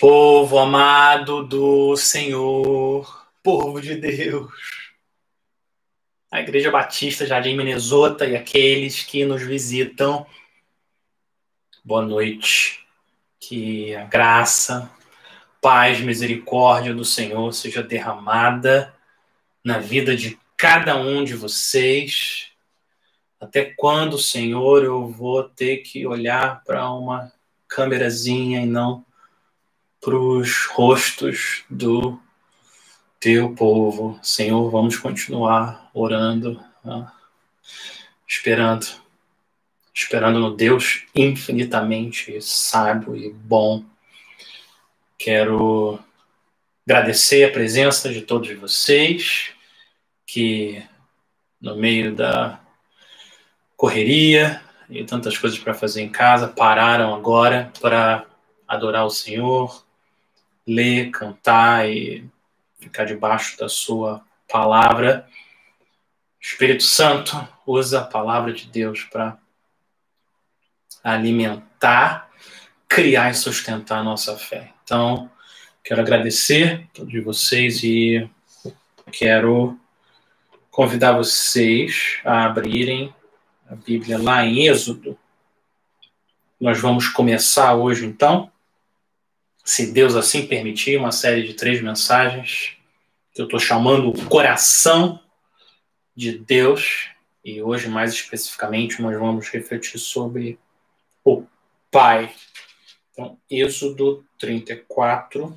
Povo amado do Senhor, povo de Deus, a Igreja Batista Jardim Minnesota e aqueles que nos visitam, boa noite. Que a graça, paz, misericórdia do Senhor seja derramada na vida de cada um de vocês. Até quando, Senhor, eu vou ter que olhar para uma câmerazinha e não para os rostos do teu povo. Senhor, vamos continuar orando, né? esperando, esperando no Deus infinitamente sábio e bom. Quero agradecer a presença de todos vocês que no meio da correria e tantas coisas para fazer em casa pararam agora para adorar o Senhor, ler, cantar e ficar debaixo da sua palavra. O Espírito Santo usa a palavra de Deus para alimentar, criar e sustentar a nossa fé. Então, quero agradecer a todos vocês e quero convidar vocês a abrirem a Bíblia lá em Êxodo. Nós vamos começar hoje, então, se Deus assim permitir, uma série de três mensagens que eu estou chamando o coração de Deus. E hoje, mais especificamente, nós vamos refletir sobre o Pai. Então, Êxodo 34.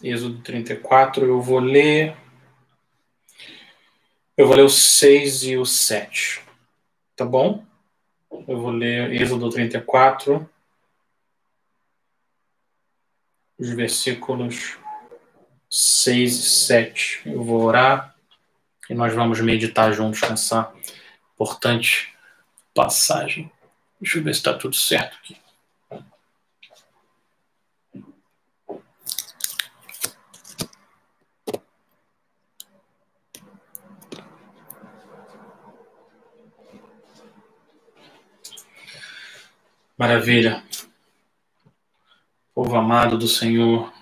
Êxodo 34, eu vou ler. Eu vou ler o 6 e o 7. Tá bom? Eu vou ler Êxodo 34, os versículos 6 e 7. Eu vou orar e nós vamos meditar juntos nessa importante passagem. Deixa eu ver se está tudo certo aqui. Maravilha. Povo amado do Senhor.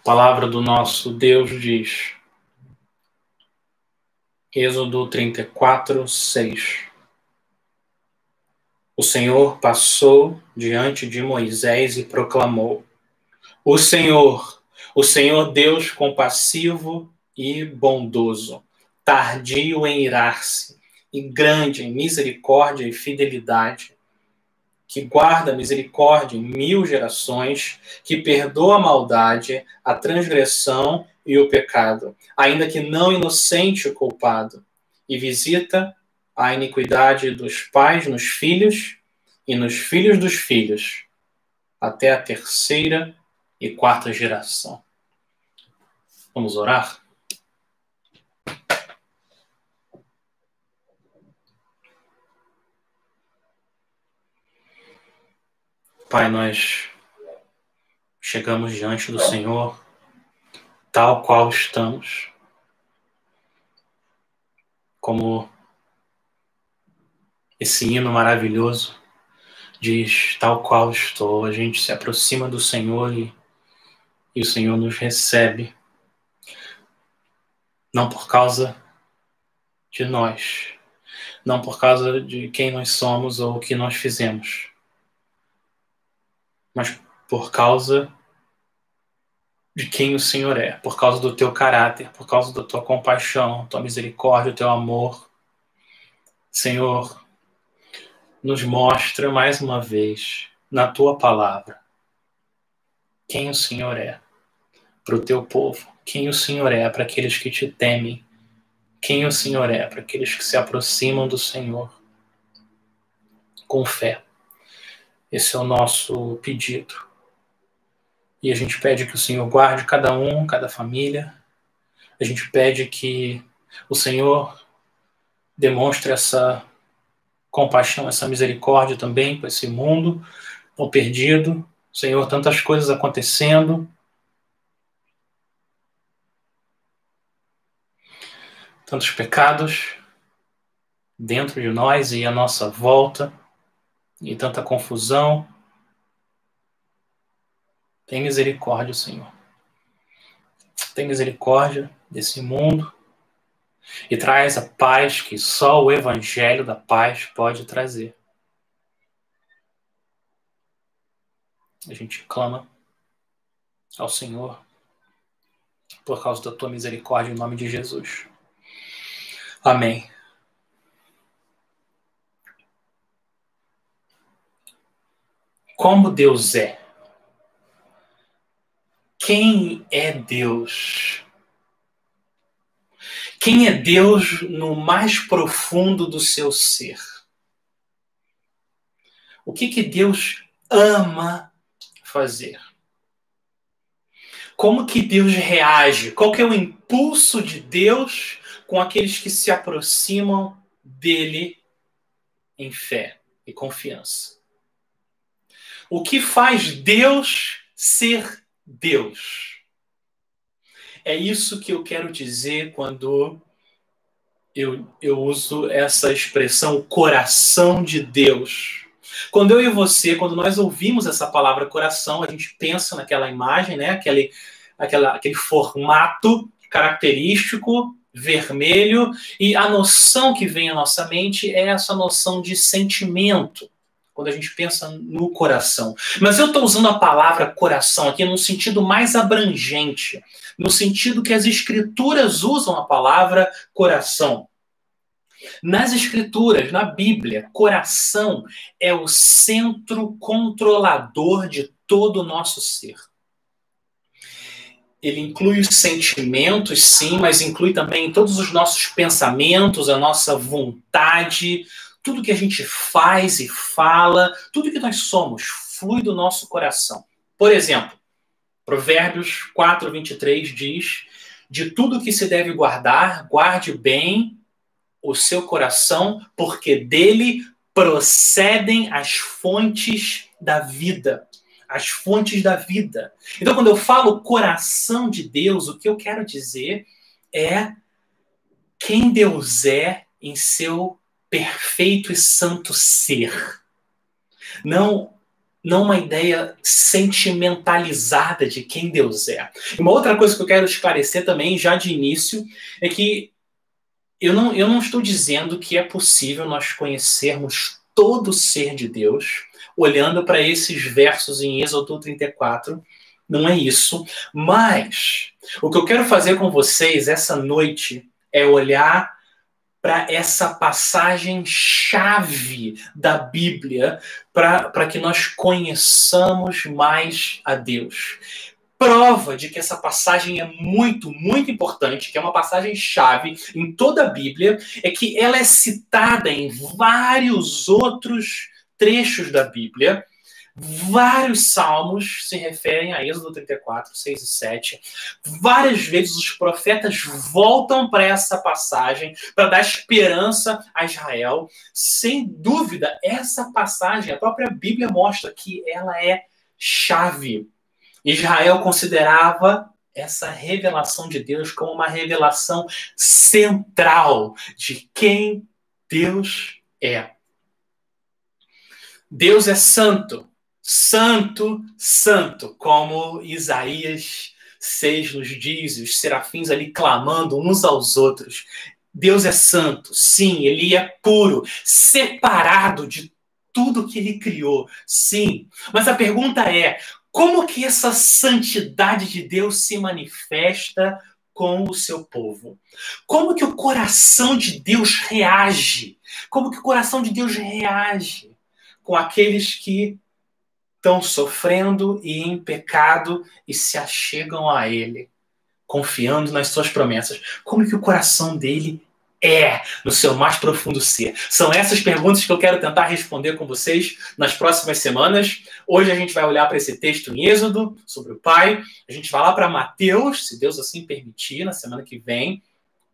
A palavra do nosso Deus diz. Êxodo 34, 6. O Senhor passou diante de Moisés e proclamou: O Senhor, o Senhor Deus compassivo e bondoso, tardio em irar-se e grande em misericórdia e fidelidade, que guarda misericórdia em mil gerações, que perdoa a maldade, a transgressão e o pecado, ainda que não inocente o culpado, e visita a iniquidade dos pais nos filhos e nos filhos dos filhos, até a terceira e quarta geração. Vamos orar? Pai, nós chegamos diante do Senhor tal qual estamos, como esse hino maravilhoso diz: tal qual estou. A gente se aproxima do Senhor e, e o Senhor nos recebe, não por causa de nós, não por causa de quem nós somos ou o que nós fizemos mas por causa de quem o Senhor é, por causa do teu caráter, por causa da tua compaixão, tua misericórdia, o teu amor. Senhor, nos mostra mais uma vez na tua palavra quem o Senhor é para o teu povo, quem o Senhor é para aqueles que te temem, quem o Senhor é para aqueles que se aproximam do Senhor com fé. Esse é o nosso pedido. E a gente pede que o Senhor guarde cada um, cada família. A gente pede que o Senhor demonstre essa compaixão, essa misericórdia também com esse mundo tão perdido. Senhor, tantas coisas acontecendo. Tantos pecados. dentro de nós e à nossa volta, e tanta confusão. Tem misericórdia, Senhor. Tem misericórdia desse mundo e traz a paz que só o Evangelho da paz pode trazer. A gente clama ao Senhor por causa da tua misericórdia em nome de Jesus. Amém. Como Deus é? Quem é Deus? Quem é Deus no mais profundo do seu ser? O que, que Deus ama fazer? Como que Deus reage? Qual que é o impulso de Deus com aqueles que se aproximam dele em fé e confiança? O que faz Deus ser Deus? É isso que eu quero dizer quando eu, eu uso essa expressão coração de Deus. Quando eu e você, quando nós ouvimos essa palavra coração, a gente pensa naquela imagem, né? aquele, aquela, aquele formato característico, vermelho, e a noção que vem à nossa mente é essa noção de sentimento quando a gente pensa no coração. Mas eu estou usando a palavra coração aqui num sentido mais abrangente, no sentido que as escrituras usam a palavra coração. Nas escrituras, na Bíblia, coração é o centro controlador de todo o nosso ser. Ele inclui os sentimentos, sim, mas inclui também todos os nossos pensamentos, a nossa vontade, tudo que a gente faz e fala, tudo que nós somos, flui do nosso coração. Por exemplo, Provérbios 4, 23 diz: De tudo que se deve guardar, guarde bem o seu coração, porque dele procedem as fontes da vida. As fontes da vida. Então, quando eu falo coração de Deus, o que eu quero dizer é quem Deus é em seu perfeito e santo ser. Não não uma ideia sentimentalizada de quem Deus é. Uma outra coisa que eu quero esclarecer também, já de início, é que eu não, eu não estou dizendo que é possível nós conhecermos todo o ser de Deus olhando para esses versos em Êxodo 34. Não é isso. Mas o que eu quero fazer com vocês essa noite é olhar para essa passagem chave da Bíblia para que nós conheçamos mais a Deus. Prova de que essa passagem é muito, muito importante, que é uma passagem chave em toda a Bíblia, é que ela é citada em vários outros trechos da Bíblia Vários salmos se referem a Êxodo 34, 6 e 7. Várias vezes os profetas voltam para essa passagem para dar esperança a Israel. Sem dúvida, essa passagem, a própria Bíblia mostra que ela é chave. Israel considerava essa revelação de Deus como uma revelação central de quem Deus é. Deus é santo. Santo, santo, como Isaías 6 nos diz, os serafins ali clamando uns aos outros. Deus é santo, sim, ele é puro, separado de tudo que ele criou, sim. Mas a pergunta é: como que essa santidade de Deus se manifesta com o seu povo? Como que o coração de Deus reage? Como que o coração de Deus reage com aqueles que estão sofrendo e em pecado e se achegam a Ele, confiando nas suas promessas. Como que o coração dele é no seu mais profundo ser? São essas perguntas que eu quero tentar responder com vocês nas próximas semanas. Hoje a gente vai olhar para esse texto em Êxodo sobre o Pai. A gente vai lá para Mateus, se Deus assim permitir, na semana que vem,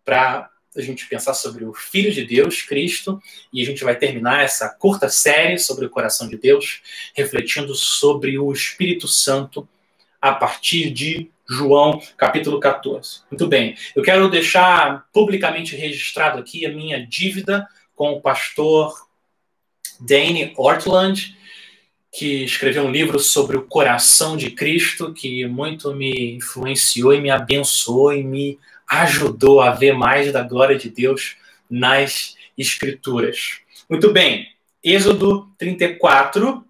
para a gente pensar sobre o Filho de Deus, Cristo, e a gente vai terminar essa curta série sobre o coração de Deus, refletindo sobre o Espírito Santo a partir de João, capítulo 14. Muito bem, eu quero deixar publicamente registrado aqui a minha dívida com o pastor Dane Ortland, que escreveu um livro sobre o coração de Cristo, que muito me influenciou e me abençoou e me ajudou a ver mais da glória de Deus nas Escrituras. Muito bem, Êxodo 34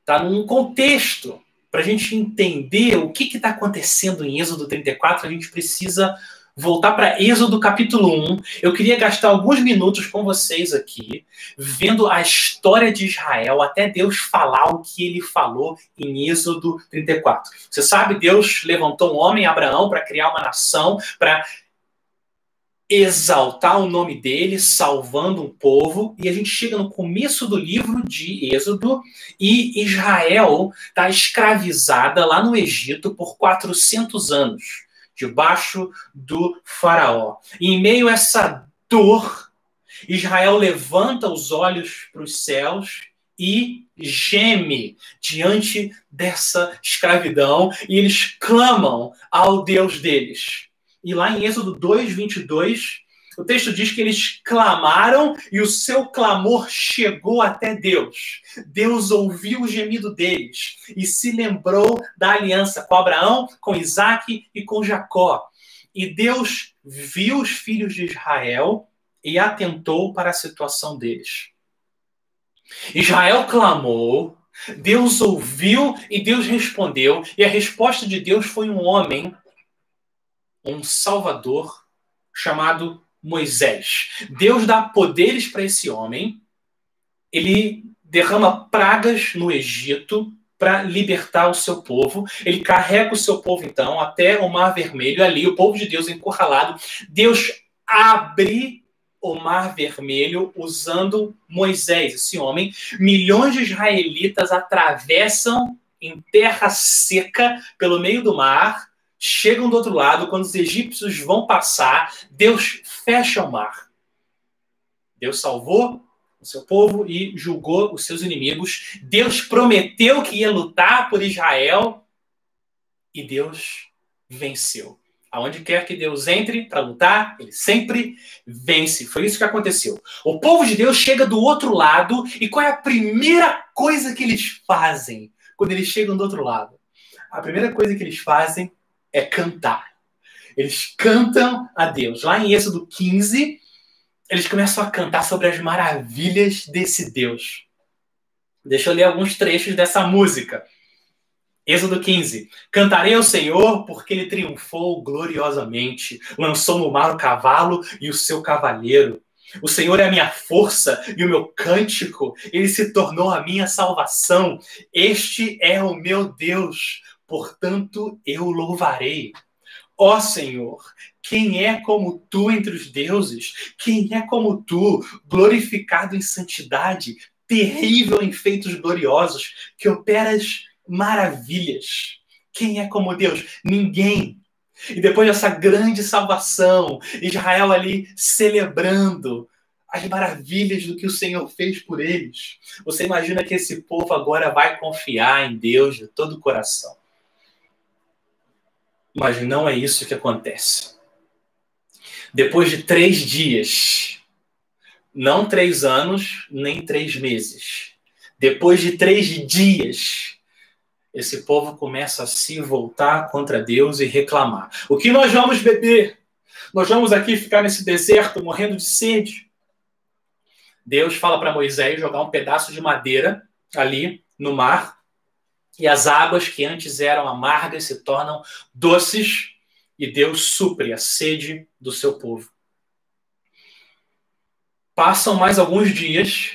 está num contexto. Para a gente entender o que está acontecendo em Êxodo 34, a gente precisa voltar para Êxodo capítulo 1. Eu queria gastar alguns minutos com vocês aqui, vendo a história de Israel, até Deus falar o que ele falou em Êxodo 34. Você sabe, Deus levantou um homem, Abraão, para criar uma nação, para exaltar o nome dele, salvando um povo, e a gente chega no começo do livro de Êxodo e Israel está escravizada lá no Egito por 400 anos debaixo do Faraó. E em meio a essa dor, Israel levanta os olhos para os céus e geme diante dessa escravidão e eles clamam ao Deus deles. E lá em Êxodo 2, 22, o texto diz que eles clamaram e o seu clamor chegou até Deus. Deus ouviu o gemido deles e se lembrou da aliança com Abraão, com Isaac e com Jacó. E Deus viu os filhos de Israel e atentou para a situação deles. Israel clamou, Deus ouviu e Deus respondeu, e a resposta de Deus foi um homem, um salvador, chamado Moisés. Deus dá poderes para esse homem, ele derrama pragas no Egito para libertar o seu povo. Ele carrega o seu povo, então, até o Mar Vermelho, ali, o povo de Deus encurralado. Deus abre o Mar Vermelho usando Moisés, esse homem. Milhões de israelitas atravessam em terra seca pelo meio do mar chegam do outro lado, quando os egípcios vão passar, Deus fecha o mar. Deus salvou o seu povo e julgou os seus inimigos. Deus prometeu que ia lutar por Israel e Deus venceu. Aonde quer que Deus entre para lutar, ele sempre vence. Foi isso que aconteceu. O povo de Deus chega do outro lado e qual é a primeira coisa que eles fazem quando eles chegam do outro lado? A primeira coisa que eles fazem é cantar. Eles cantam a Deus. Lá em Êxodo 15, eles começam a cantar sobre as maravilhas desse Deus. Deixa eu ler alguns trechos dessa música. Êxodo 15. Cantarei ao Senhor porque ele triunfou gloriosamente, lançou no mar o cavalo e o seu cavaleiro. O Senhor é a minha força e o meu cântico, ele se tornou a minha salvação. Este é o meu Deus, portanto eu louvarei. Ó Senhor, quem é como tu entre os deuses? Quem é como tu, glorificado em santidade, terrível em feitos gloriosos, que operas maravilhas? Quem é como Deus? Ninguém. E depois dessa grande salvação, Israel ali celebrando as maravilhas do que o Senhor fez por eles. Você imagina que esse povo agora vai confiar em Deus de todo o coração. Mas não é isso que acontece. Depois de três dias, não três anos, nem três meses, depois de três dias, esse povo começa a se voltar contra Deus e reclamar: O que nós vamos beber? Nós vamos aqui ficar nesse deserto morrendo de sede. Deus fala para Moisés jogar um pedaço de madeira ali no mar e as águas que antes eram amargas se tornam doces, e Deus supre a sede do seu povo. Passam mais alguns dias,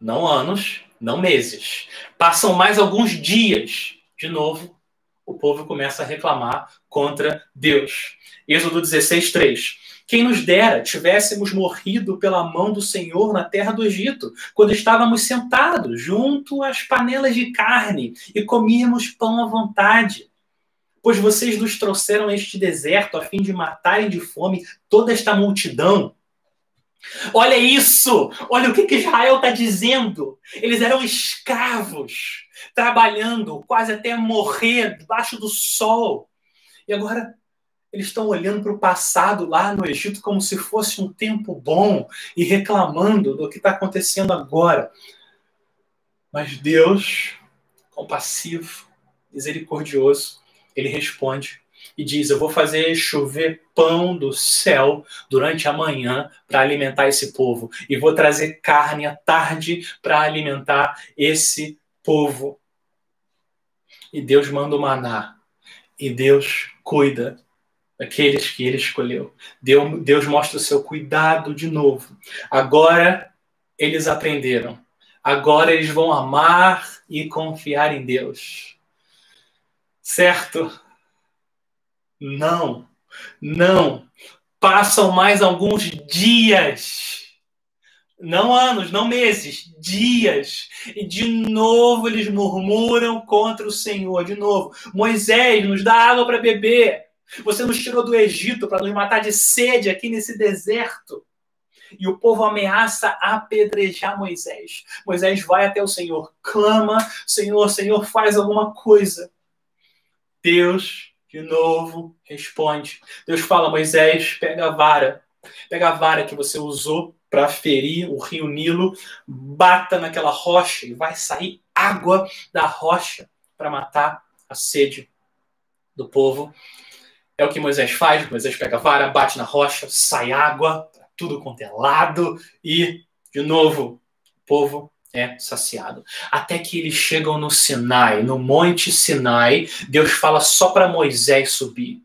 não anos, não meses. Passam mais alguns dias, de novo, o povo começa a reclamar contra Deus. Êxodo 16, 3. Quem nos dera tivéssemos morrido pela mão do Senhor na terra do Egito, quando estávamos sentados junto às panelas de carne e comíamos pão à vontade. Pois vocês nos trouxeram este deserto a fim de matarem de fome toda esta multidão. Olha isso! Olha o que, que Israel está dizendo. Eles eram escravos, trabalhando quase até morrer debaixo do sol. E agora Eles estão olhando para o passado lá no Egito como se fosse um tempo bom e reclamando do que está acontecendo agora. Mas Deus, compassivo, misericordioso, ele responde e diz: Eu vou fazer chover pão do céu durante a manhã para alimentar esse povo, e vou trazer carne à tarde para alimentar esse povo. E Deus manda o maná, e Deus cuida daqueles que ele escolheu. Deus mostra o seu cuidado de novo. Agora eles aprenderam. Agora eles vão amar e confiar em Deus. Certo? Não, não. Passam mais alguns dias. Não anos, não meses, dias. E de novo eles murmuram contra o Senhor. De novo, Moisés, nos dá água para beber. Você nos tirou do Egito para nos matar de sede aqui nesse deserto. E o povo ameaça apedrejar Moisés. Moisés vai até o Senhor, clama: Senhor, Senhor, faz alguma coisa. Deus de novo responde. Deus fala: Moisés, pega a vara, pega a vara que você usou para ferir o rio Nilo, bata naquela rocha e vai sair água da rocha para matar a sede do povo. É o que Moisés faz. Moisés pega a vara, bate na rocha, sai água, tudo quanto é lado, e, de novo, o povo é saciado. Até que eles chegam no Sinai, no Monte Sinai, Deus fala só para Moisés subir.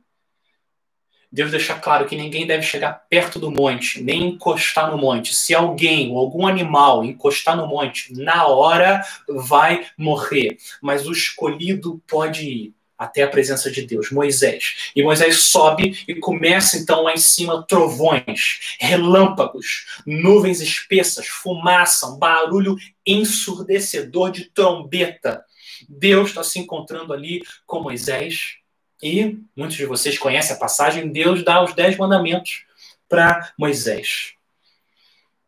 Deus deixa claro que ninguém deve chegar perto do monte, nem encostar no monte. Se alguém ou algum animal encostar no monte, na hora vai morrer. Mas o escolhido pode ir até a presença de Deus, Moisés. E Moisés sobe e começa então lá em cima trovões, relâmpagos, nuvens espessas, fumaça, um barulho ensurdecedor de trombeta. Deus está se encontrando ali com Moisés e muitos de vocês conhecem a passagem. Deus dá os dez mandamentos para Moisés.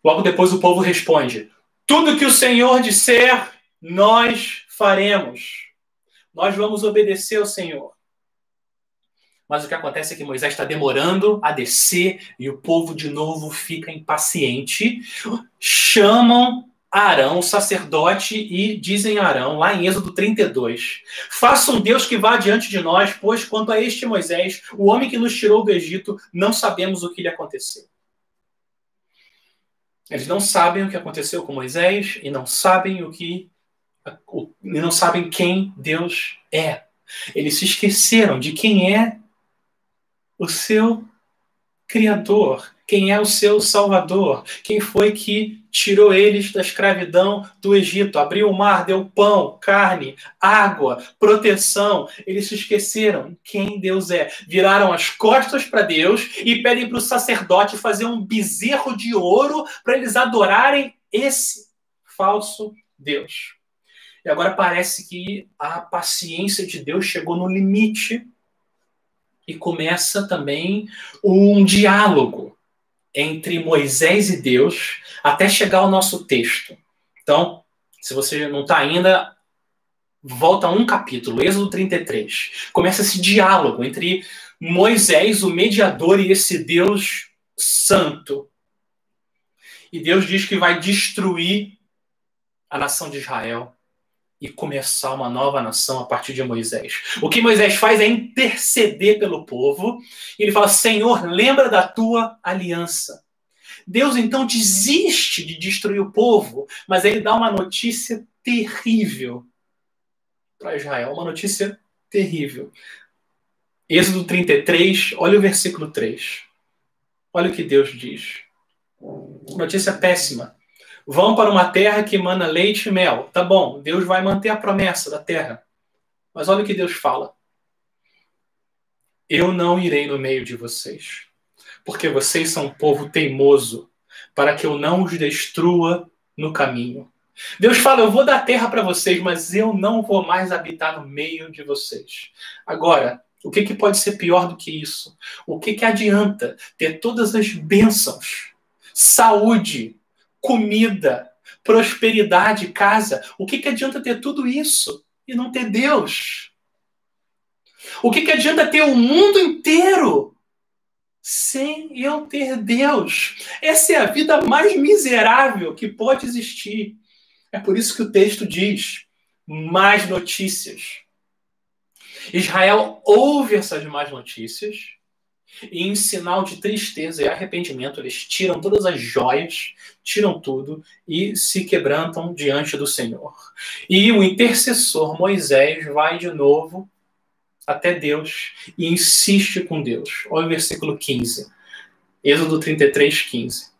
Logo depois o povo responde: Tudo que o Senhor disser, nós faremos nós vamos obedecer ao Senhor. Mas o que acontece é que Moisés está demorando a descer e o povo de novo fica impaciente. Chamam Arão, sacerdote, e dizem a Arão, lá em Êxodo 32, Faça um Deus que vá diante de nós, pois quanto a este Moisés, o homem que nos tirou do Egito, não sabemos o que lhe aconteceu. Eles não sabem o que aconteceu com Moisés e não sabem o que e não sabem quem Deus é. Eles se esqueceram de quem é o seu Criador, quem é o seu Salvador, quem foi que tirou eles da escravidão do Egito, abriu o mar, deu pão, carne, água, proteção. Eles se esqueceram quem Deus é, viraram as costas para Deus e pedem para o sacerdote fazer um bezerro de ouro para eles adorarem esse falso Deus. E agora parece que a paciência de Deus chegou no limite e começa também um diálogo entre Moisés e Deus até chegar ao nosso texto. Então, se você não está ainda, volta um capítulo, Êxodo 33. Começa esse diálogo entre Moisés, o mediador, e esse Deus santo. E Deus diz que vai destruir a nação de Israel e começar uma nova nação a partir de Moisés. O que Moisés faz é interceder pelo povo. E ele fala: Senhor, lembra da tua aliança. Deus então desiste de destruir o povo, mas ele dá uma notícia terrível para Israel, uma notícia terrível. Êxodo 33, olha o versículo 3. Olha o que Deus diz. Notícia péssima. Vão para uma terra que emana leite e mel. Tá bom, Deus vai manter a promessa da terra. Mas olha o que Deus fala. Eu não irei no meio de vocês, porque vocês são um povo teimoso, para que eu não os destrua no caminho. Deus fala: Eu vou dar terra para vocês, mas eu não vou mais habitar no meio de vocês. Agora, o que, que pode ser pior do que isso? O que, que adianta ter todas as bênçãos, saúde, comida, prosperidade, casa. O que, que adianta ter tudo isso e não ter Deus? O que, que adianta ter o mundo inteiro sem eu ter Deus? Essa é a vida mais miserável que pode existir. É por isso que o texto diz: mais notícias. Israel ouve essas más notícias e, em sinal de tristeza e arrependimento, eles tiram todas as joias, tiram tudo e se quebrantam diante do Senhor. E o intercessor Moisés vai de novo até Deus e insiste com Deus. Olha o versículo 15. Êxodo 33, 15.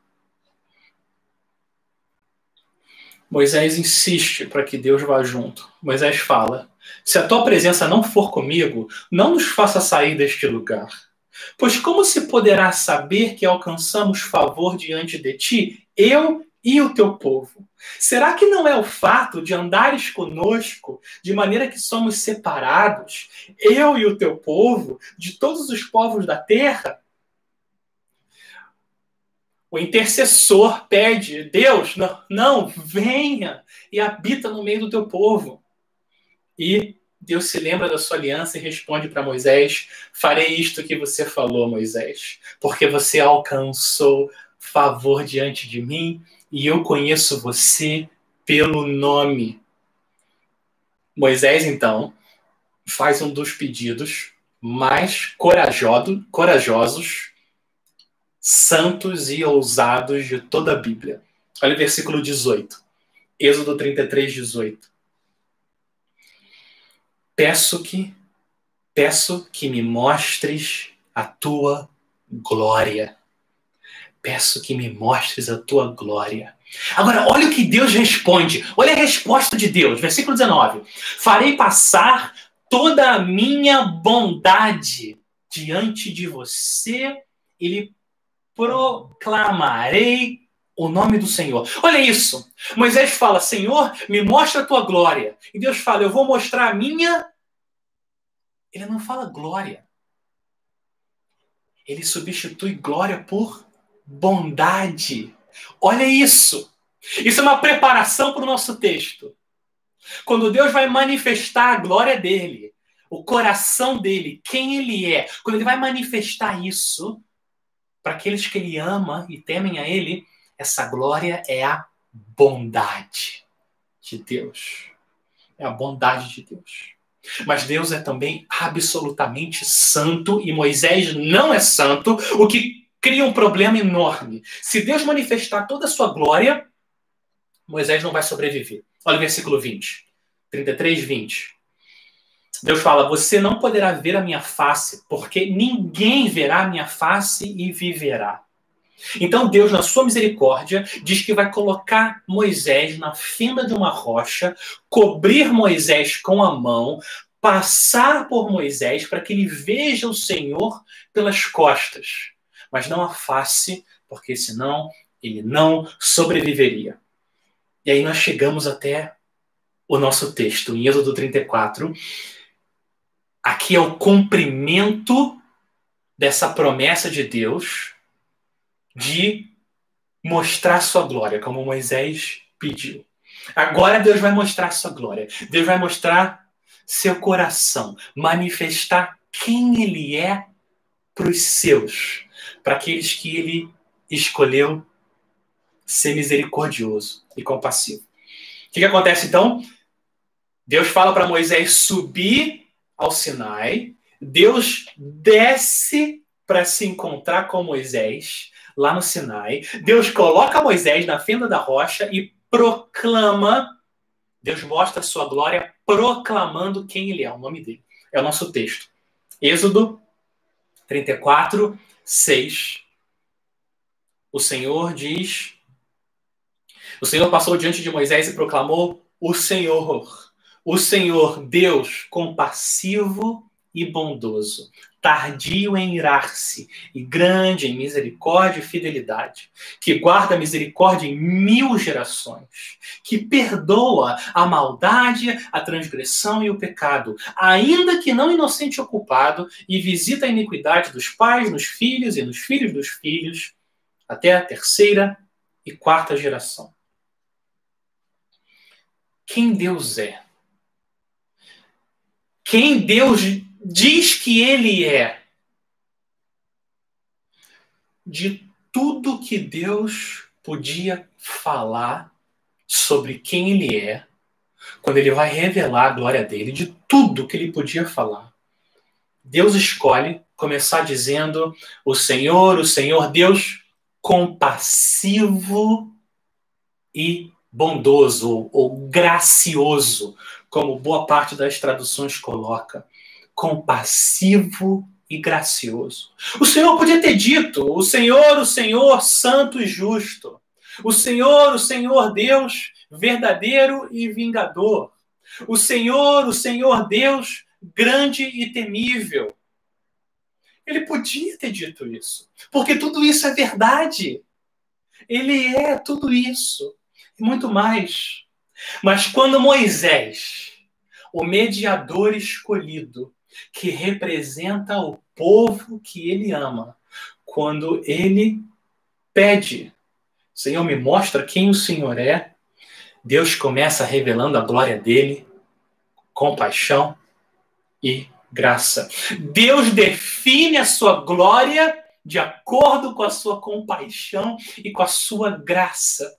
Moisés insiste para que Deus vá junto. Moisés fala: Se a tua presença não for comigo, não nos faça sair deste lugar. Pois como se poderá saber que alcançamos favor diante de ti, eu e o teu povo? Será que não é o fato de andares conosco, de maneira que somos separados, eu e o teu povo, de todos os povos da terra? O intercessor pede, Deus, não, não, venha e habita no meio do teu povo. E Deus se lembra da sua aliança e responde para Moisés: Farei isto que você falou, Moisés, porque você alcançou favor diante de mim e eu conheço você pelo nome. Moisés, então, faz um dos pedidos mais corajoso, corajosos, santos e ousados de toda a Bíblia. Olha o versículo 18. Êxodo 33, 18. Peço que peço que me mostres a tua glória. Peço que me mostres a tua glória. Agora, olha o que Deus responde. Olha a resposta de Deus. Versículo 19. Farei passar toda a minha bondade diante de você e lhe proclamarei o nome do Senhor. Olha isso. Moisés fala: Senhor, me mostra a tua glória. E Deus fala: Eu vou mostrar a minha. Ele não fala glória. Ele substitui glória por bondade. Olha isso. Isso é uma preparação para o nosso texto. Quando Deus vai manifestar a glória dele, o coração dele, quem ele é, quando ele vai manifestar isso para aqueles que ele ama e temem a ele, essa glória é a bondade de Deus. É a bondade de Deus. Mas Deus é também absolutamente santo e Moisés não é santo, o que cria um problema enorme. Se Deus manifestar toda a sua glória, Moisés não vai sobreviver. Olha o versículo 20. 33, 20. Deus fala: Você não poderá ver a minha face, porque ninguém verá a minha face e viverá. Então Deus, na sua misericórdia, diz que vai colocar Moisés na fenda de uma rocha, cobrir Moisés com a mão, passar por Moisés para que ele veja o Senhor pelas costas mas não a face, porque senão ele não sobreviveria. E aí nós chegamos até o nosso texto, em Êxodo 34. Aqui é o cumprimento dessa promessa de Deus de mostrar sua glória, como Moisés pediu. Agora Deus vai mostrar sua glória. Deus vai mostrar seu coração, manifestar quem ele é para os seus para aqueles que ele escolheu ser misericordioso e compassivo. O que, que acontece então? Deus fala para Moisés subir ao Sinai, Deus desce para se encontrar com Moisés lá no Sinai, Deus coloca Moisés na fenda da rocha e proclama, Deus mostra a sua glória proclamando quem ele é, o nome dele. É o nosso texto. Êxodo 34, 6, o Senhor diz: O Senhor passou diante de Moisés e proclamou: O Senhor, o Senhor, Deus compassivo e bondoso, tardio em irar-se e grande em misericórdia e fidelidade, que guarda misericórdia em mil gerações, que perdoa a maldade, a transgressão e o pecado, ainda que não inocente ou culpado, e visita a iniquidade dos pais nos filhos e nos filhos dos filhos, até a terceira e quarta geração. Quem Deus é? Quem Deus diz que ele é de tudo que Deus podia falar sobre quem ele é, quando ele vai revelar a glória dele, de tudo que ele podia falar. Deus escolhe começar dizendo: O Senhor, o Senhor Deus compassivo e bondoso ou gracioso, como boa parte das traduções coloca. Compassivo e gracioso. O Senhor podia ter dito: O Senhor, o Senhor, santo e justo. O Senhor, o Senhor Deus, verdadeiro e vingador. O Senhor, o Senhor Deus, grande e temível. Ele podia ter dito isso, porque tudo isso é verdade. Ele é tudo isso e muito mais. Mas quando Moisés, o mediador escolhido, que representa o povo que ele ama, quando ele pede, Senhor, me mostra quem o Senhor é, Deus começa revelando a glória dele, compaixão e graça. Deus define a sua glória de acordo com a sua compaixão e com a sua graça.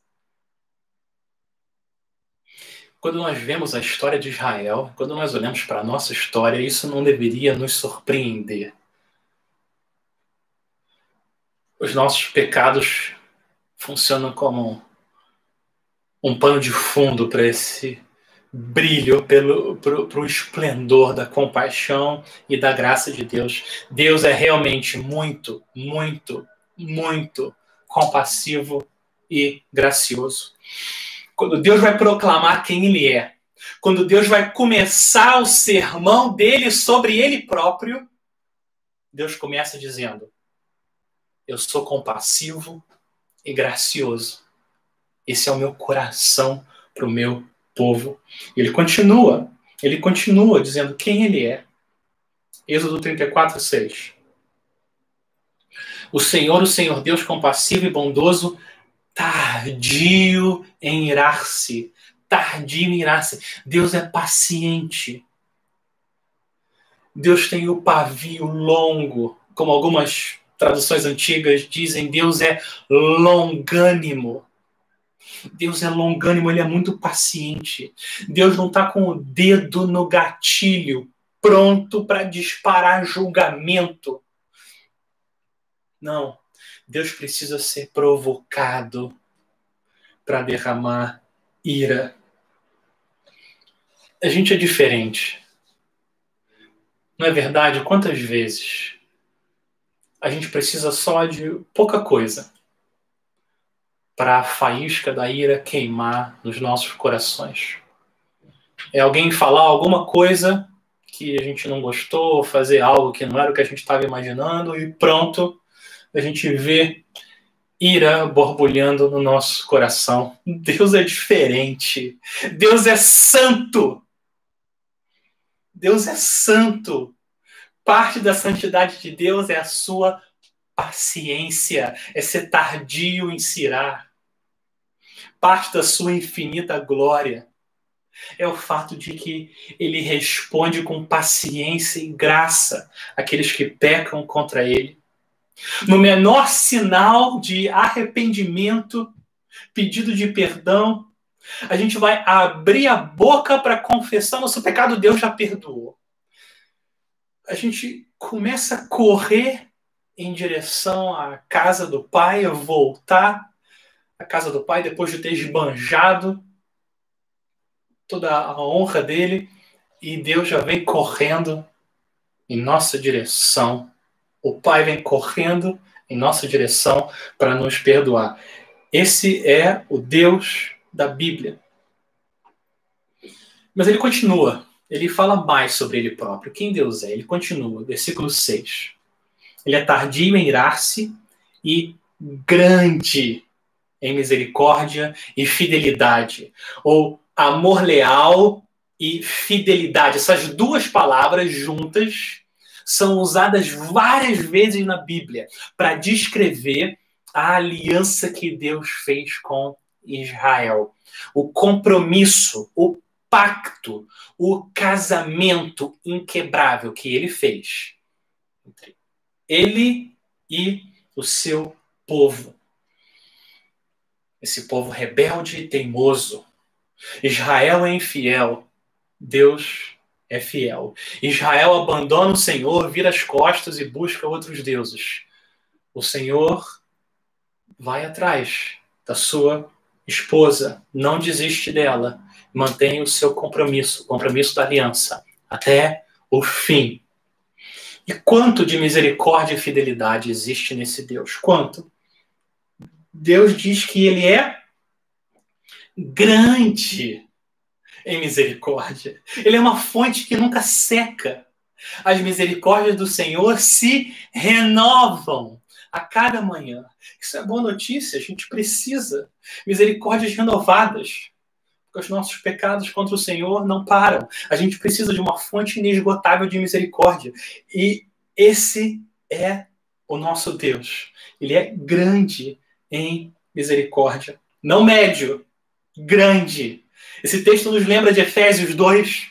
Quando nós vemos a história de Israel, quando nós olhamos para a nossa história, isso não deveria nos surpreender. Os nossos pecados funcionam como um pano de fundo para esse brilho pro, pro esplendor da compaixão e da graça de Deus. Deus é realmente muito, muito, muito compassivo e gracioso. Quando Deus vai proclamar quem ele é, quando Deus vai começar o sermão dele sobre ele próprio, Deus começa dizendo: Eu sou compassivo e gracioso. Esse é o meu coração para o meu povo. Ele continua, ele continua dizendo quem ele é. Êxodo 34, 6. O Senhor, o Senhor Deus compassivo e bondoso, tardio em irar-se. Tardio em irar-se. Deus é paciente. Deus tem o pavio longo, como algumas traduções antigas dizem, Deus é longânimo. Deus é longânimo, ele é muito paciente. Deus não está com o dedo no gatilho, pronto para disparar julgamento. Não. Deus precisa ser provocado para derramar ira. A gente é diferente. Não é verdade? Quantas vezes a gente precisa só de pouca coisa para a faísca da ira queimar nos nossos corações. É alguém falar alguma coisa que a gente não gostou, fazer algo que não era o que a gente estava imaginando e pronto, a gente vê ira borbulhando no nosso coração. Deus é diferente. Deus é santo. Deus é santo. Parte da santidade de Deus é a sua paciência, é ser tardio em cirar parte da sua infinita glória é o fato de que ele responde com paciência e graça àqueles que pecam contra ele. No menor sinal de arrependimento, pedido de perdão, a gente vai abrir a boca para confessar nosso pecado, Deus já perdoou. A gente começa a correr em direção à casa do Pai, voltar a casa do pai depois de ter esbanjado toda a honra dele e Deus já vem correndo em nossa direção. O pai vem correndo em nossa direção para nos perdoar. Esse é o Deus da Bíblia. Mas ele continua, ele fala mais sobre ele próprio. Quem Deus é? Ele continua, versículo 6. Ele é tardio em irar-se e grande em misericórdia e fidelidade, ou amor leal e fidelidade. Essas duas palavras juntas são usadas várias vezes na Bíblia para descrever a aliança que Deus fez com Israel, o compromisso, o pacto, o casamento inquebrável que ele fez entre ele e o seu povo. Esse povo rebelde e teimoso. Israel é infiel, Deus é fiel. Israel abandona o Senhor, vira as costas e busca outros deuses. O Senhor vai atrás da sua esposa, não desiste dela, mantém o seu compromisso, o compromisso da aliança, até o fim. E quanto de misericórdia e fidelidade existe nesse Deus? Quanto? Deus diz que ele é grande em misericórdia. Ele é uma fonte que nunca seca. As misericórdias do Senhor se renovam a cada manhã. Isso é boa notícia, a gente precisa. Misericórdias renovadas. Porque os nossos pecados contra o Senhor não param. A gente precisa de uma fonte inesgotável de misericórdia. E esse é o nosso Deus. Ele é grande em misericórdia. Não médio, grande. Esse texto nos lembra de Efésios 2.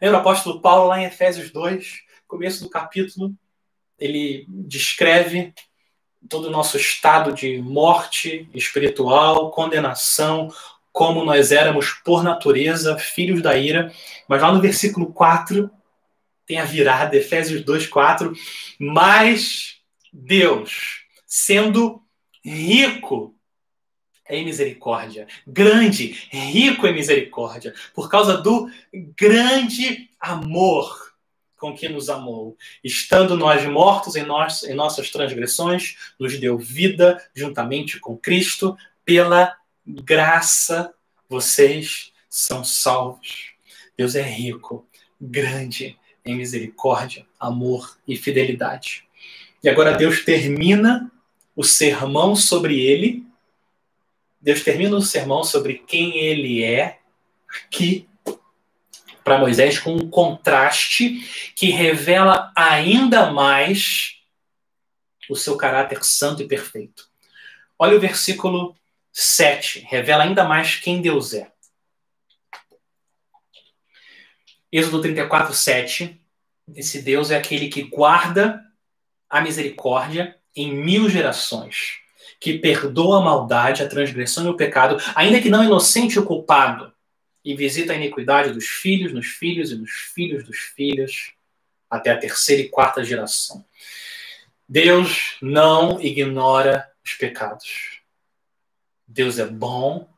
Lembra o apóstolo Paulo lá em Efésios 2, começo do capítulo? Ele descreve todo o nosso estado de morte espiritual, condenação, como nós éramos por natureza filhos da ira. Mas lá no versículo 4 tem a virada, Efésios 2, 4. Mas Deus, sendo rico em misericórdia, grande, rico em misericórdia, por causa do grande amor com que nos amou. Estando nós mortos em, nós, em nossas transgressões, nos deu vida juntamente com Cristo, pela graça vocês são salvos. Deus é rico, grande em misericórdia, amor e fidelidade. E agora Deus termina o sermão sobre ele. Deus termina o sermão sobre quem ele é aqui para Moisés com um contraste que revela ainda mais o seu caráter santo e perfeito. Olha o versículo 7, revela ainda mais quem Deus é. Êxodo 34, 7. Esse Deus é aquele que guarda a misericórdia em mil gerações, que perdoa a maldade, a transgressão e o pecado, ainda que não inocente o culpado, e visita a iniquidade dos filhos, nos filhos e nos filhos dos filhos, até a terceira e quarta geração. Deus não ignora os pecados. Deus é bom,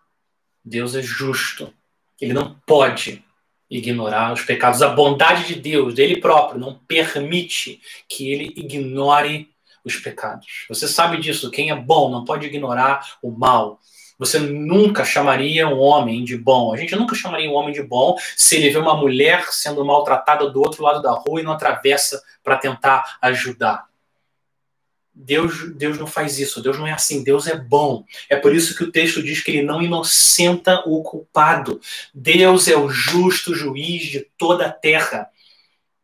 Deus é justo. Ele não pode ignorar os pecados. A bondade de Deus, dele próprio, não permite que ele ignore os pecados. Você sabe disso. Quem é bom não pode ignorar o mal. Você nunca chamaria um homem de bom. A gente nunca chamaria um homem de bom se ele vê uma mulher sendo maltratada do outro lado da rua e não atravessa para tentar ajudar. Deus, Deus não faz isso, Deus não é assim, Deus é bom. É por isso que o texto diz que ele não inocenta o culpado. Deus é o justo juiz de toda a terra.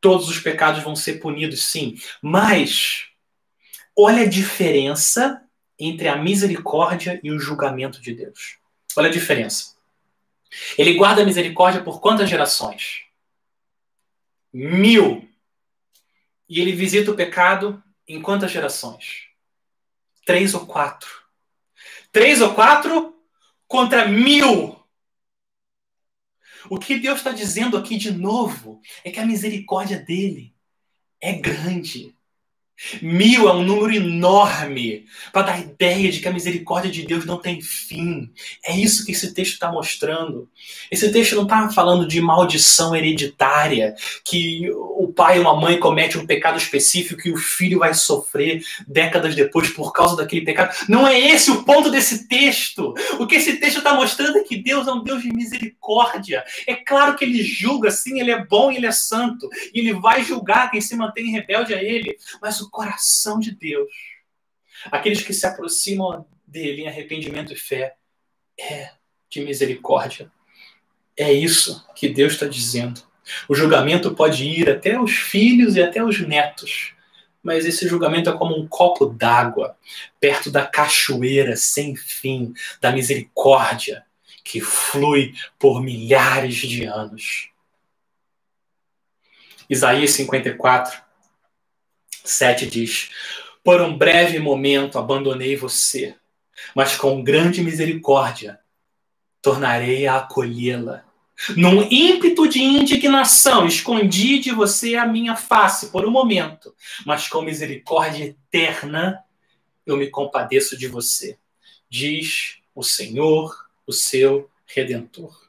Todos os pecados vão ser punidos, sim. Mas olha a diferença entre a misericórdia e o julgamento de Deus. Olha a diferença. Ele guarda a misericórdia por quantas gerações? Mil. E ele visita o pecado em quantas gerações? Três ou quatro. Três ou quatro contra mil. O que Deus está dizendo aqui de novo é que a misericórdia dele é grande. Mil é um número enorme para dar ideia de que a misericórdia de Deus não tem fim. É isso que esse texto está mostrando. Esse texto não está falando de maldição hereditária, que o pai ou a mãe comete um pecado específico e o filho vai sofrer décadas depois por causa daquele pecado. Não é esse o ponto desse texto. O que esse texto está mostrando é que Deus é um Deus de misericórdia. É claro que ele julga, sim, ele é bom e ele é santo. E ele vai julgar quem se mantém rebelde a ele. Mas o coração de Deus, aqueles que se aproximam dele em arrependimento e fé, é de misericórdia. É isso que Deus está dizendo. O julgamento pode ir até os filhos e até os netos, mas esse julgamento é como um copo d'água perto da cachoeira sem fim da misericórdia que flui por milhares de anos. Isaías 54, 7 diz: Por um breve momento abandonei você, mas com grande misericórdia tornarei a acolhê-la. Num ímpeto de indignação, escondi de você a minha face por um momento, mas com misericórdia eterna eu me compadeço de você, diz o Senhor, o seu redentor.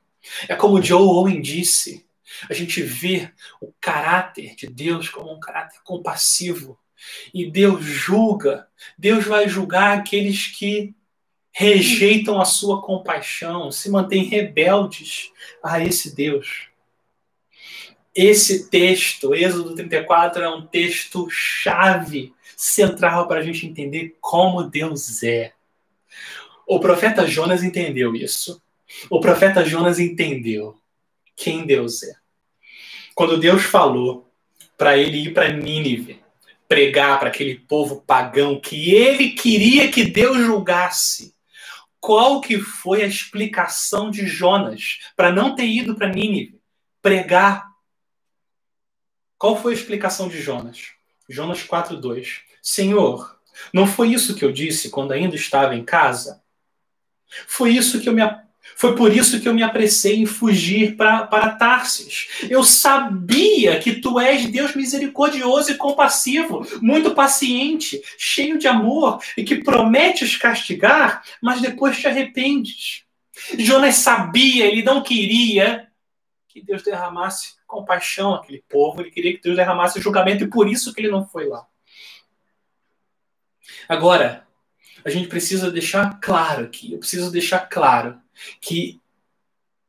É como Joe Owen disse, a gente vê o caráter de Deus como um caráter compassivo. E Deus julga, Deus vai julgar aqueles que rejeitam a sua compaixão, se mantêm rebeldes a esse Deus. Esse texto, Êxodo 34, é um texto chave, central para a gente entender como Deus é. O profeta Jonas entendeu isso. O profeta Jonas entendeu quem Deus é. Quando Deus falou para ele ir para Nínive, pregar para aquele povo pagão que ele queria que Deus julgasse, qual que foi a explicação de Jonas para não ter ido para Nínive pregar? Qual foi a explicação de Jonas? Jonas 4:2. Senhor, não foi isso que eu disse quando ainda estava em casa? Foi isso que eu me foi por isso que eu me apressei em fugir pra, para Tarsis. Eu sabia que tu és Deus misericordioso e compassivo, muito paciente, cheio de amor e que prometes castigar, mas depois te arrependes. Jonas sabia, ele não queria que Deus derramasse compaixão àquele povo, ele queria que Deus derramasse julgamento e por isso que ele não foi lá. Agora, a gente precisa deixar claro aqui, eu preciso deixar claro que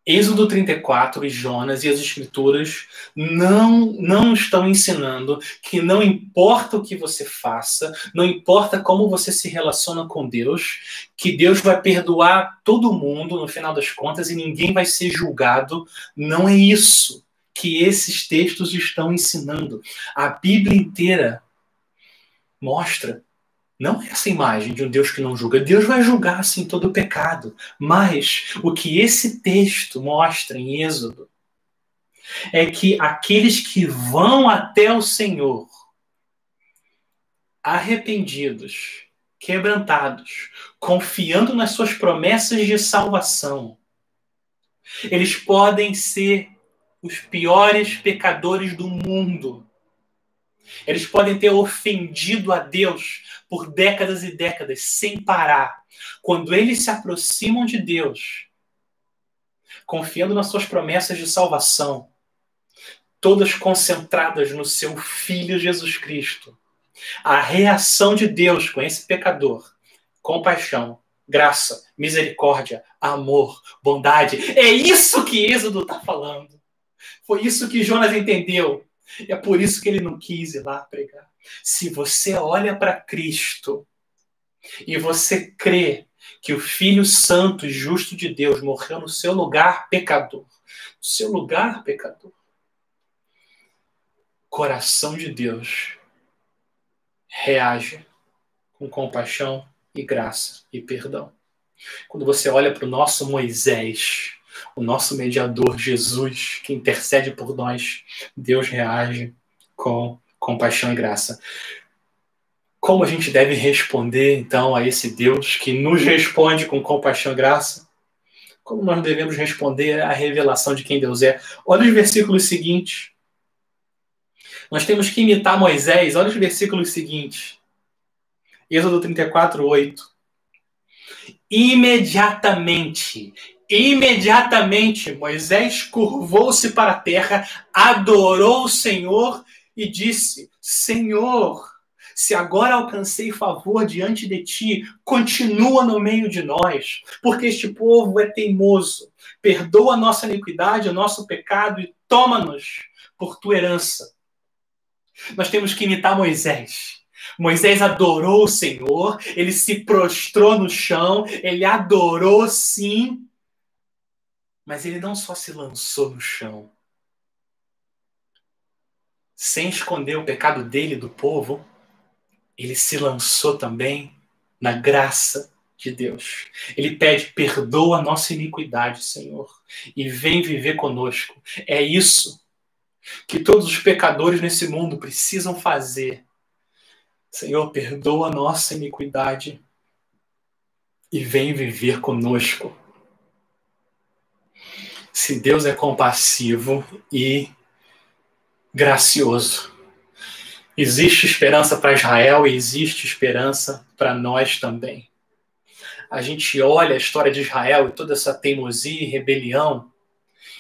Êxodo 34 e Jonas e as Escrituras não, não estão ensinando que não importa o que você faça, não importa como você se relaciona com Deus, que Deus vai perdoar todo mundo no final das contas e ninguém vai ser julgado. Não é isso que esses textos estão ensinando. A Bíblia inteira mostra não é essa imagem de um Deus que não julga. Deus vai julgar, sim, todo o pecado. Mas o que esse texto mostra em Êxodo é que aqueles que vão até o Senhor, arrependidos, quebrantados, confiando nas suas promessas de salvação, eles podem ser os piores pecadores do mundo. Eles podem ter ofendido a Deus por décadas e décadas, sem parar. Quando eles se aproximam de Deus, confiando nas suas promessas de salvação, todas concentradas no seu Filho Jesus Cristo, a reação de Deus com esse pecador, compaixão, graça, misericórdia, amor, bondade, é isso que Êxodo está falando. Foi isso que Jonas entendeu. É por isso que ele não quis ir lá pregar. Se você olha para Cristo e você crê que o Filho Santo e Justo de Deus morreu no seu lugar pecador, no seu lugar pecador, coração de Deus reage com compaixão e graça e perdão. Quando você olha para o nosso Moisés, o nosso mediador Jesus, que intercede por nós, Deus reage com compaixão e graça. Como a gente deve responder, então, a esse Deus que nos responde com compaixão e graça? Como nós devemos responder à revelação de quem Deus é? Olha os versículos seguintes. Nós temos que imitar Moisés. Olha os versículos seguintes. Êxodo 34, 8. Imediatamente Imediatamente Moisés curvou-se para a terra, adorou o Senhor e disse: Senhor, se agora alcancei favor diante de ti, continua no meio de nós, porque este povo é teimoso. Perdoa a nossa iniquidade, o nosso pecado e toma-nos por tua herança. Nós temos que imitar Moisés. Moisés adorou o Senhor, ele se prostrou no chão, ele adorou sim, mas ele não só se lançou no chão, sem esconder o pecado dele do povo, ele se lançou também na graça de Deus. Ele pede: perdoa a nossa iniquidade, Senhor, e vem viver conosco. É isso que todos os pecadores nesse mundo precisam fazer. Senhor, perdoa a nossa iniquidade e vem viver conosco. Se Deus é compassivo e gracioso, existe esperança para Israel e existe esperança para nós também. A gente olha a história de Israel e toda essa teimosia e rebelião,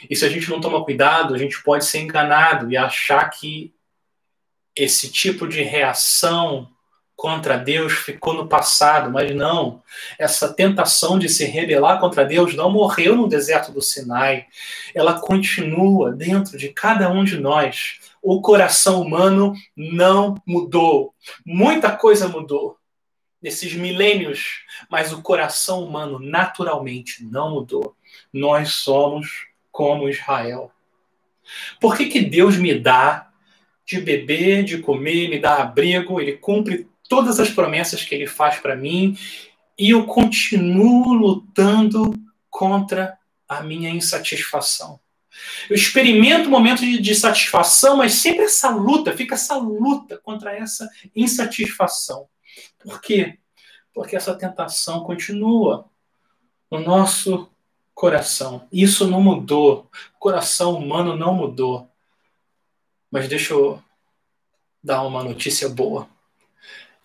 e se a gente não toma cuidado, a gente pode ser enganado e achar que esse tipo de reação contra Deus ficou no passado, mas não. Essa tentação de se rebelar contra Deus não morreu no deserto do Sinai. Ela continua dentro de cada um de nós. O coração humano não mudou. Muita coisa mudou nesses milênios, mas o coração humano naturalmente não mudou. Nós somos como Israel. Por que, que Deus me dá de beber, de comer, me dá abrigo, ele cumpre todas as promessas que ele faz para mim e eu continuo lutando contra a minha insatisfação. Eu experimento momentos de, de satisfação, mas sempre essa luta, fica essa luta contra essa insatisfação. Por quê? Porque essa tentação continua no nosso coração. Isso não mudou. O coração humano não mudou. Mas deixa eu dar uma notícia boa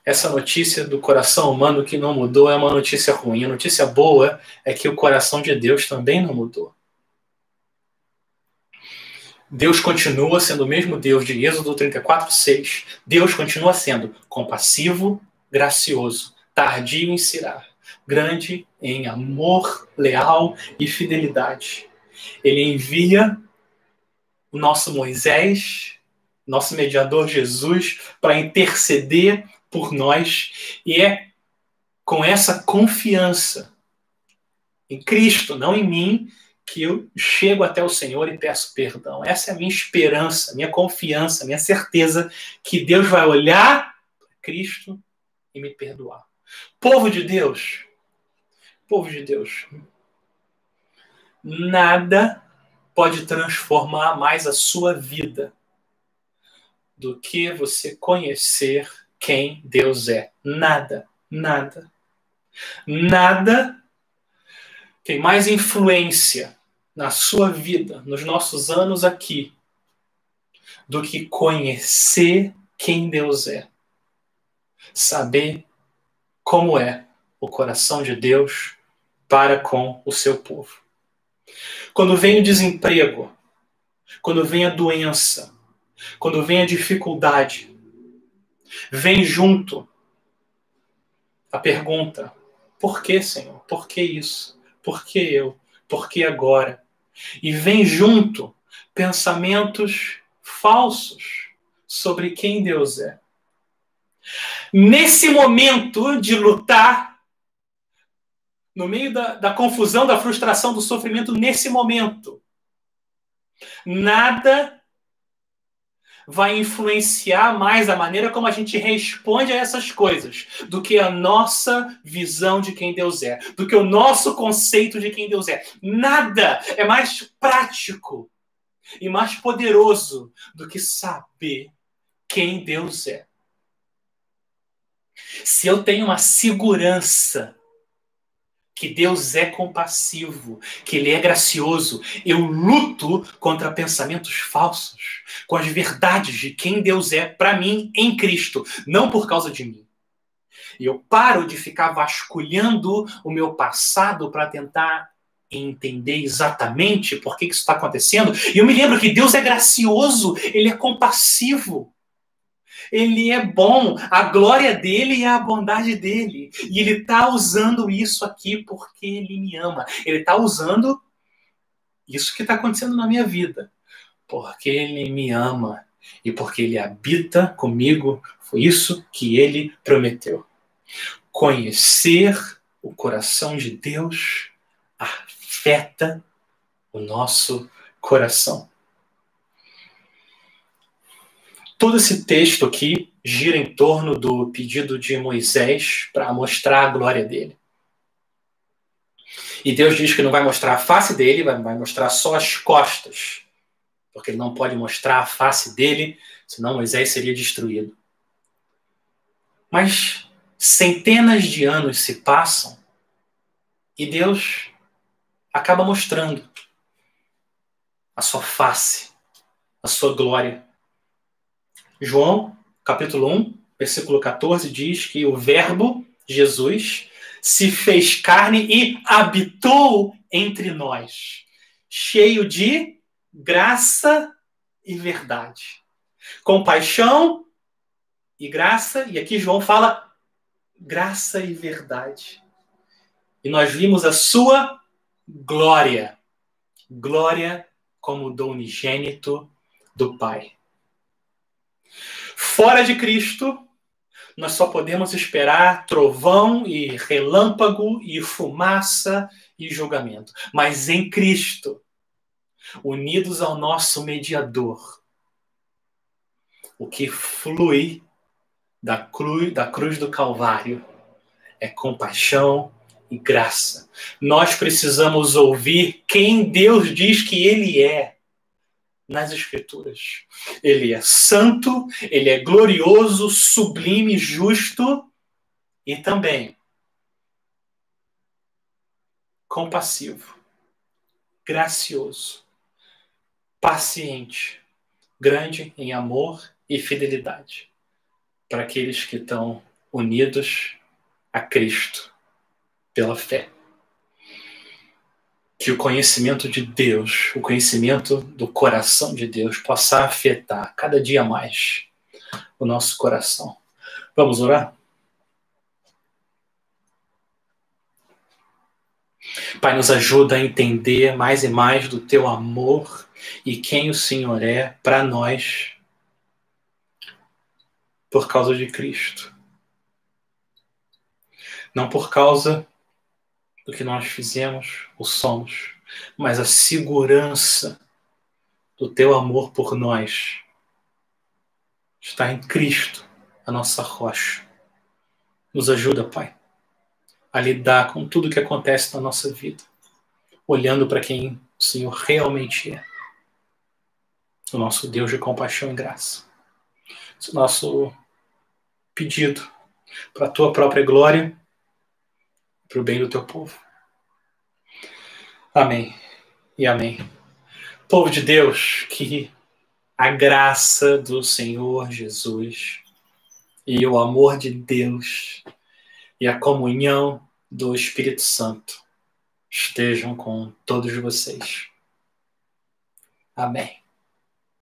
essa notícia do coração humano que não mudou é uma notícia ruim. A notícia boa é que o coração de Deus também não mudou. Deus continua sendo o mesmo Deus de Êxodo 34, 6. Deus continua sendo compassivo, gracioso, tardio em cirar, grande em amor, leal e fidelidade. Ele envia o nosso Moisés, nosso mediador Jesus, para interceder por nós e é com essa confiança em Cristo, não em mim, que eu chego até o Senhor e peço perdão. Essa é a minha esperança, minha confiança, minha certeza que Deus vai olhar para Cristo e me perdoar. Povo de Deus, povo de Deus, nada pode transformar mais a sua vida do que você conhecer quem Deus é. Nada, nada. Nada tem mais influência na sua vida, nos nossos anos aqui, do que conhecer quem Deus é. Saber como é o coração de Deus para com o seu povo. Quando vem o desemprego, quando vem a doença, quando vem a dificuldade, Vem junto a pergunta: por que, Senhor? Por que isso? Por que eu? Por que agora? E vem junto pensamentos falsos sobre quem Deus é. Nesse momento de lutar, no meio da, da confusão, da frustração, do sofrimento, nesse momento, nada vai influenciar mais a maneira como a gente responde a essas coisas do que a nossa visão de quem Deus é, do que o nosso conceito de quem Deus é. Nada é mais prático e mais poderoso do que saber quem Deus é. Se eu tenho uma segurança que Deus é compassivo, que Ele é gracioso. Eu luto contra pensamentos falsos, com as verdades de quem Deus é para mim em Cristo, não por causa de mim. E eu paro de ficar vasculhando o meu passado para tentar entender exatamente por que isso está acontecendo. E eu me lembro que Deus é gracioso, Ele é compassivo. Ele é bom, a glória dele é a bondade dele. E ele está usando isso aqui porque ele me ama. Ele está usando isso que está acontecendo na minha vida, porque ele me ama e porque ele habita comigo. Foi isso que ele prometeu. Conhecer o coração de Deus afeta o nosso coração. Todo esse texto aqui gira em torno do pedido de Moisés para mostrar a glória dele. E Deus diz que não vai mostrar a face dele, vai mostrar só as costas. Porque ele não pode mostrar a face dele, senão Moisés seria destruído. Mas centenas de anos se passam e Deus acaba mostrando a sua face, a sua glória. João, capítulo 1, versículo 14, diz que o Verbo, Jesus, se fez carne e habitou entre nós, cheio de graça e verdade. Compaixão e graça, e aqui João fala graça e verdade. E nós vimos a sua glória. Glória como do unigênito do Pai. Fora de Cristo, nós só podemos esperar trovão e relâmpago e fumaça e julgamento. Mas em Cristo, unidos ao nosso mediador, o que flui da cruz, da cruz do Calvário é compaixão e graça. Nós precisamos ouvir quem Deus diz que Ele é nas Escrituras. Ele é santo, ele é glorioso, sublime, justo e também compassivo, gracioso, paciente, grande em amor e fidelidade para aqueles que estão unidos a Cristo pela fé que o conhecimento de Deus, o conhecimento do coração de Deus, possa afetar cada dia mais o nosso coração. Vamos orar? Pai, nos ajuda a entender mais e mais do teu amor e quem o Senhor é para nós por causa de Cristo. Não por causa do que nós fizemos ou somos, mas a segurança do teu amor por nós está em Cristo, a nossa rocha. Nos ajuda, Pai, a lidar com tudo que acontece na nossa vida, olhando para quem o Senhor realmente é. O nosso Deus de compaixão e graça. Esse é o nosso pedido para a tua própria glória para o bem do teu povo. Amém e amém. Povo de Deus, que a graça do Senhor Jesus e o amor de Deus e a comunhão do Espírito Santo estejam com todos vocês. Amém.